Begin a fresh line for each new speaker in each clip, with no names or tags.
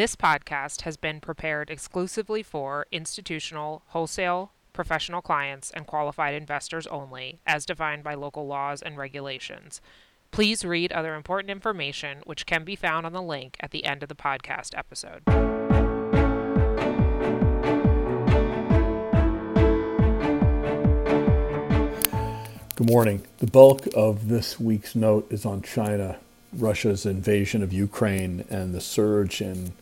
This podcast has been prepared exclusively for institutional, wholesale, professional clients, and qualified investors only, as defined by local laws and regulations. Please read other important information, which can be found on the link at the end of the podcast episode.
Good morning. The bulk of this week's note is on China, Russia's invasion of Ukraine, and the surge in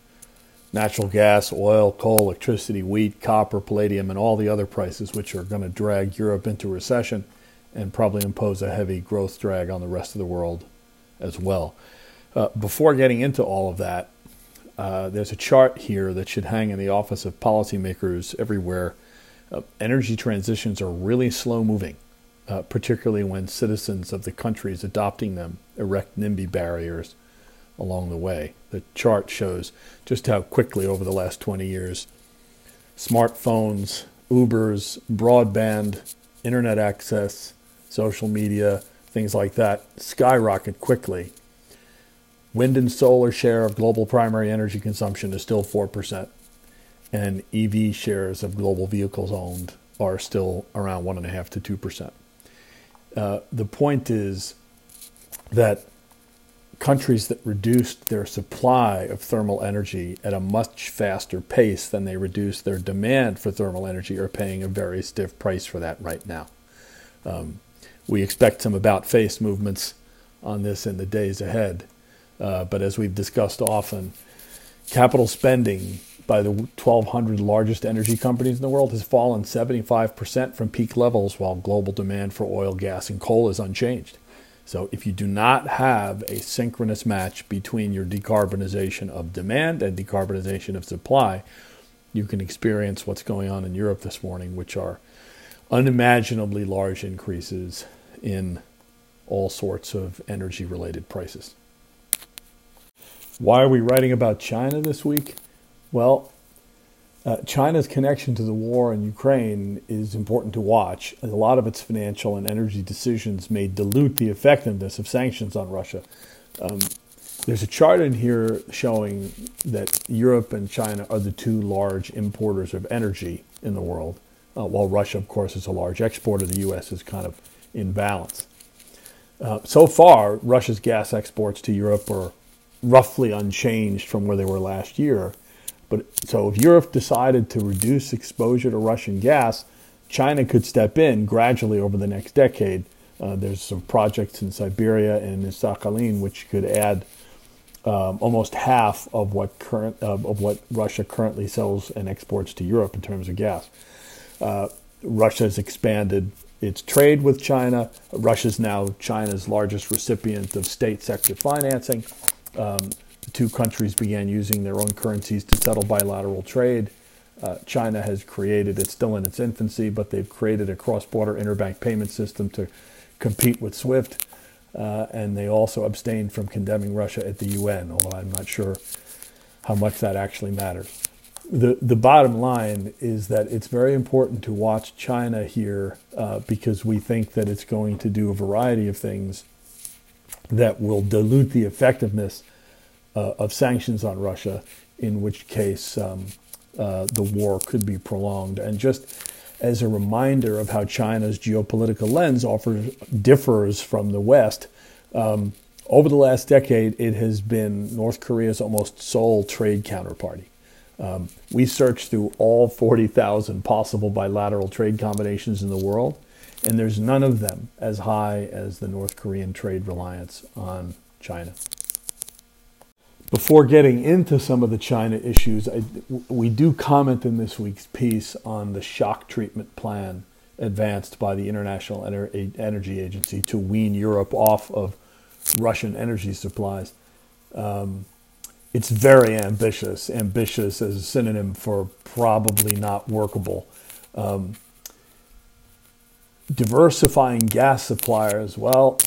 natural gas, oil, coal, electricity, wheat, copper, palladium, and all the other prices, which are going to drag Europe into recession and probably impose a heavy growth drag on the rest of the world as well. Uh, before getting into all of that, uh, there's a chart here that should hang in the office of policymakers everywhere. Uh, energy transitions are really slow moving uh, particularly when citizens of the countries adopting them erect NIMBY barriers along the way. The chart shows just how quickly over the last 20 years smartphones, Ubers, broadband, internet access, social media, things like that skyrocket quickly. Wind and solar share of global primary energy consumption is still 4%, and EV shares of global vehicles owned are still around 1.5 to 2%. Uh, the point is that countries that reduced their supply of thermal energy at a much faster pace than they reduced their demand for thermal energy are paying a very stiff price for that right now. Um, we expect some about face movements on this in the days ahead. Uh, but as we've discussed often, capital spending by the 1,200 largest energy companies in the world has fallen 75% from peak levels, while global demand for oil, gas, and coal is unchanged. So, if you do not have a synchronous match between your decarbonization of demand and decarbonization of supply, you can experience what's going on in Europe this morning, which are unimaginably large increases in all sorts of energy related prices. Why are we writing about China this week? Well, uh, China's connection to the war in Ukraine is important to watch. A lot of its financial and energy decisions may dilute the effectiveness of sanctions on Russia. Um, there's a chart in here showing that Europe and China are the two large importers of energy in the world, uh, while Russia, of course, is a large exporter. The U.S. is kind of in balance. Uh, so far, Russia's gas exports to Europe are roughly unchanged from where they were last year. But so if Europe decided to reduce exposure to Russian gas, China could step in gradually over the next decade. Uh, there's some projects in Siberia and in Sakhalin which could add um, almost half of what current uh, of what Russia currently sells and exports to Europe in terms of gas. Uh, Russia has expanded its trade with China. Russia is now China's largest recipient of state sector financing. Um, the two countries began using their own currencies to settle bilateral trade. Uh, China has created, it's still in its infancy, but they've created a cross border interbank payment system to compete with SWIFT. Uh, and they also abstained from condemning Russia at the UN, although I'm not sure how much that actually matters. The, the bottom line is that it's very important to watch China here uh, because we think that it's going to do a variety of things that will dilute the effectiveness uh, of sanctions on Russia, in which case um, uh, the war could be prolonged. And just as a reminder of how China's geopolitical lens offers, differs from the West, um, over the last decade, it has been North Korea's almost sole trade counterparty. Um, we searched through all 40,000 possible bilateral trade combinations in the world, and there's none of them as high as the North Korean trade reliance on China. Before getting into some of the China issues, I, we do comment in this week's piece on the shock treatment plan advanced by the International Energy Agency to wean Europe off of Russian energy supplies. Um, it's very ambitious, ambitious as a synonym for probably not workable. Um, diversifying gas suppliers, well,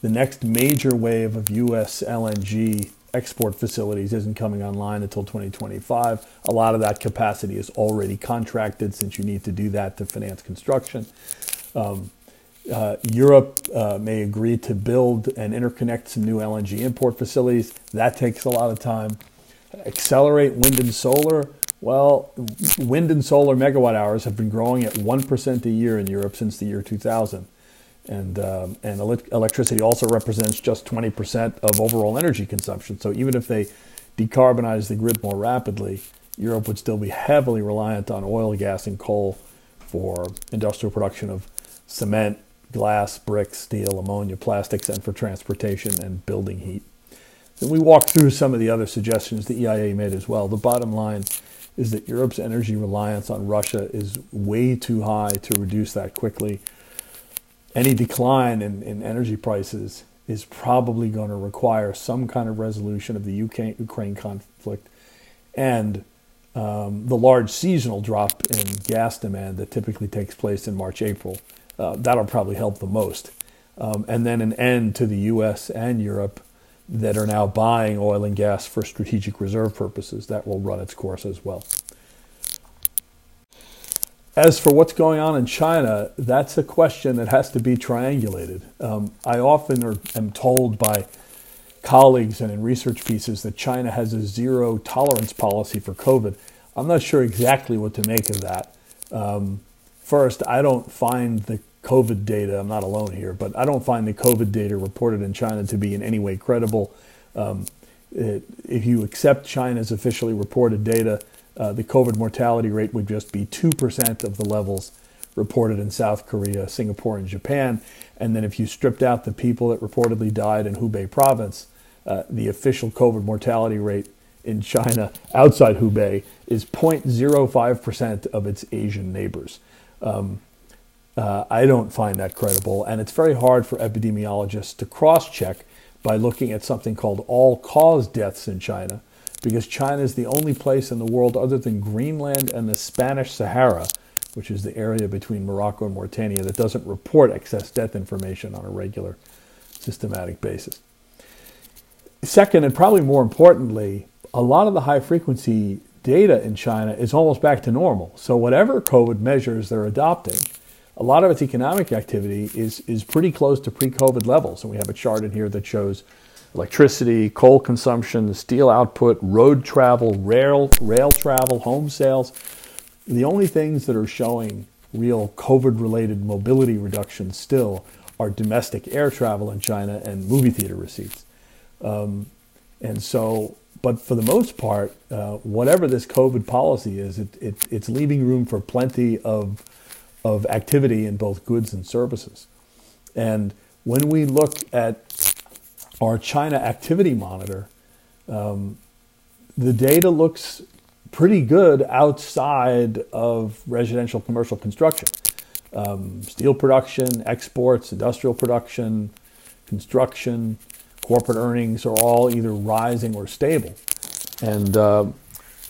the next major wave of U.S. LNG export facilities isn't coming online until 2025. A lot of that capacity is already contracted since you need to do that to finance construction. Um, uh, Europe uh, may agree to build and interconnect some new LNG import facilities. That takes a lot of time. accelerate wind and solar. Well, wind and solar megawatt hours have been growing at 1% a year in Europe since the year 2000. And, um, and electricity also represents just 20% of overall energy consumption. So even if they decarbonize the grid more rapidly, Europe would still be heavily reliant on oil, gas, and coal for industrial production of cement, glass, bricks, steel, ammonia, plastics, and for transportation and building heat. Then we walk through some of the other suggestions the EIA made as well. The bottom line is that Europe's energy reliance on Russia is way too high to reduce that quickly. Any decline in, in energy prices is probably going to require some kind of resolution of the UK, Ukraine conflict and um, the large seasonal drop in gas demand that typically takes place in March, April. Uh, that'll probably help the most. Um, and then an end to the US and Europe that are now buying oil and gas for strategic reserve purposes. That will run its course as well. As for what's going on in China, that's a question that has to be triangulated. Um, I often are, am told by colleagues and in research pieces that China has a zero tolerance policy for COVID. I'm not sure exactly what to make of that. Um, first, I don't find the COVID data, I'm not alone here, but I don't find the COVID data reported in China to be in any way credible. Um, it, if you accept China's officially reported data, uh, the COVID mortality rate would just be 2% of the levels reported in South Korea, Singapore, and Japan. And then if you stripped out the people that reportedly died in Hubei province, uh, the official COVID mortality rate in China outside Hubei is 0.05% of its Asian neighbors. Um, uh, I don't find that credible, and it's very hard for epidemiologists to cross check by looking at something called all cause deaths in China, because China is the only place in the world other than Greenland and the Spanish Sahara, which is the area between Morocco and Mauritania, that doesn't report excess death information on a regular, systematic basis. Second, and probably more importantly, a lot of the high frequency data in China is almost back to normal. So, whatever COVID measures they're adopting, a lot of its economic activity is, is pretty close to pre COVID levels. And we have a chart in here that shows electricity, coal consumption, steel output, road travel, rail, rail travel, home sales. The only things that are showing real COVID related mobility reductions still are domestic air travel in China and movie theater receipts. Um, and so, but for the most part, uh, whatever this COVID policy is, it, it, it's leaving room for plenty of of activity in both goods and services. And when we look at our China activity monitor, um, the data looks pretty good outside of residential commercial construction. Um, steel production, exports, industrial production, construction, corporate earnings are all either rising or stable. And uh,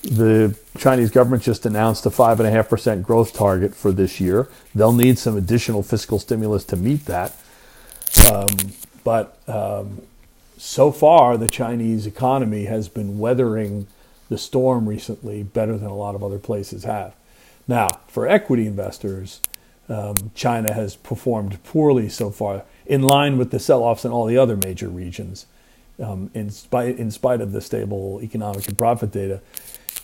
the Chinese government just announced a 5.5% growth target for this year. They'll need some additional fiscal stimulus to meet that. Um, but um, so far, the Chinese economy has been weathering the storm recently better than a lot of other places have. Now, for equity investors, um, China has performed poorly so far, in line with the sell offs in all the other major regions, um, in, spite, in spite of the stable economic and profit data.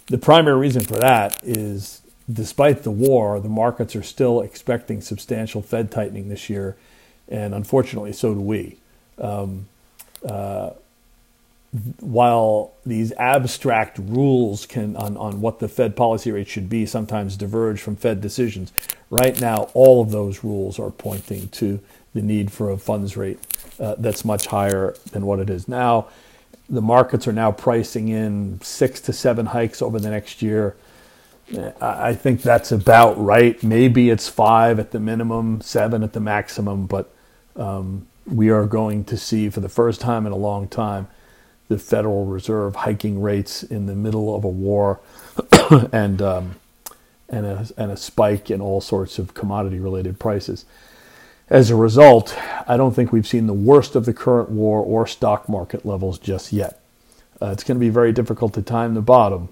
The primary reason for that is despite the war, the markets are still expecting substantial Fed tightening this year, and unfortunately, so do we. Um, while these abstract rules can on, on what the Fed policy rate should be sometimes diverge from Fed decisions, right now all of those rules are pointing to the need for a funds rate uh, that's much higher than what it is now the markets are now pricing in six to seven hikes over the next year. I think that's about right. Maybe it's five at the minimum, seven at the maximum, but um, we are going to see for the first time in a long time the Federal Reserve hiking rates in the middle of a war and um, and a, and a spike in all sorts of commodity related prices. As a result, I don't think we've seen the worst of the current war or stock market levels just yet. Uh, it's going to be very difficult to time the bottom,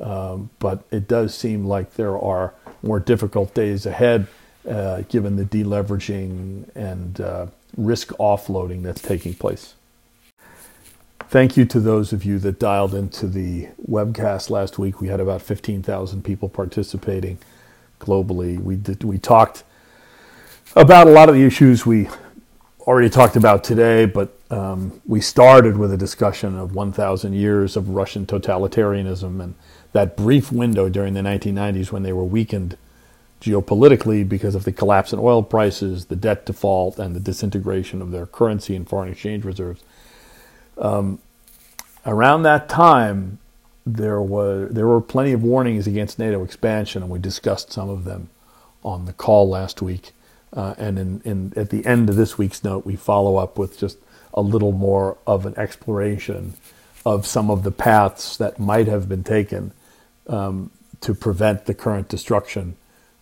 um, but it does seem like there are more difficult days ahead uh, given the deleveraging and uh, risk offloading that's taking place. Thank you to those of you that dialed into the webcast last week. We had about 15,000 people participating globally. We did, we talked about a lot of the issues we already talked about today, but um, we started with a discussion of 1,000 years of Russian totalitarianism and that brief window during the 1990s when they were weakened geopolitically because of the collapse in oil prices, the debt default, and the disintegration of their currency and foreign exchange reserves. Um, around that time, there were there were plenty of warnings against NATO expansion, and we discussed some of them on the call last week. Uh, and in, in, at the end of this week's note, we follow up with just a little more of an exploration of some of the paths that might have been taken um, to prevent the current destruction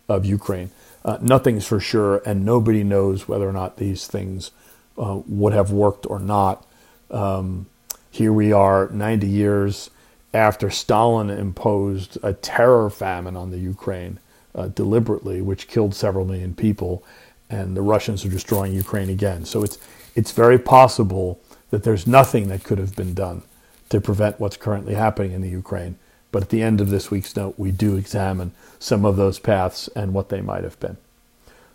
of Ukraine. Uh, nothing's for sure, and nobody knows whether or not these things uh, would have worked or not. Um, here we are, 90 years after Stalin imposed a terror famine on the Ukraine uh, deliberately, which killed several million people, and the Russians are destroying Ukraine again. So it's it's very possible that there's nothing that could have been done to prevent what's currently happening in the Ukraine. But at the end of this week's note, we do examine some of those paths and what they might have been.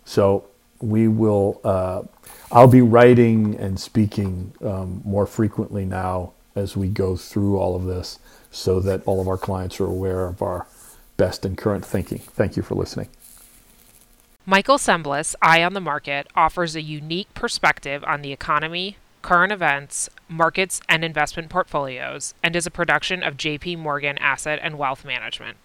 So we will. Uh, I'll be writing and speaking um, more frequently now as we go through all of this, so that all of our clients are aware of our best and current thinking. Thank you for listening.
Michael Cembalest, Eye on the Market, offers a unique perspective on the economy, current events, markets, and investment portfolios, and is a production of JP Morgan Asset and Wealth Management.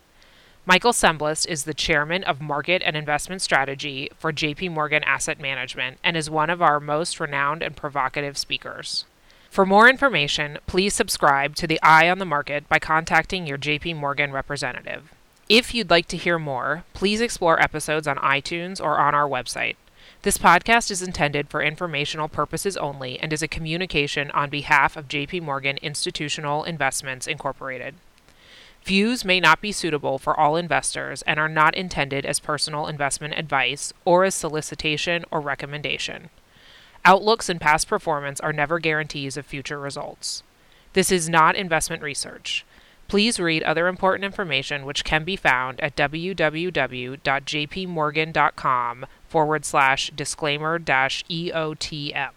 Michael Cembalest is the chairman of market and investment strategy for JP Morgan Asset Management and is one of our most renowned and provocative speakers. For more information, please subscribe to the Eye on the Market by contacting your JP Morgan representative. If you'd like to hear more, please explore episodes on iTunes or on our website. This podcast is intended for informational purposes only and is a communication on behalf of JP Morgan Institutional Investments Incorporated. Views may not be suitable for all investors and are not intended as personal investment advice or as solicitation or recommendation. Outlooks and past performance are never guarantees of future results. This is not investment research. Please read other important information which can be found at www.jpmorgan.com forward slash disclaimer dash EOTM.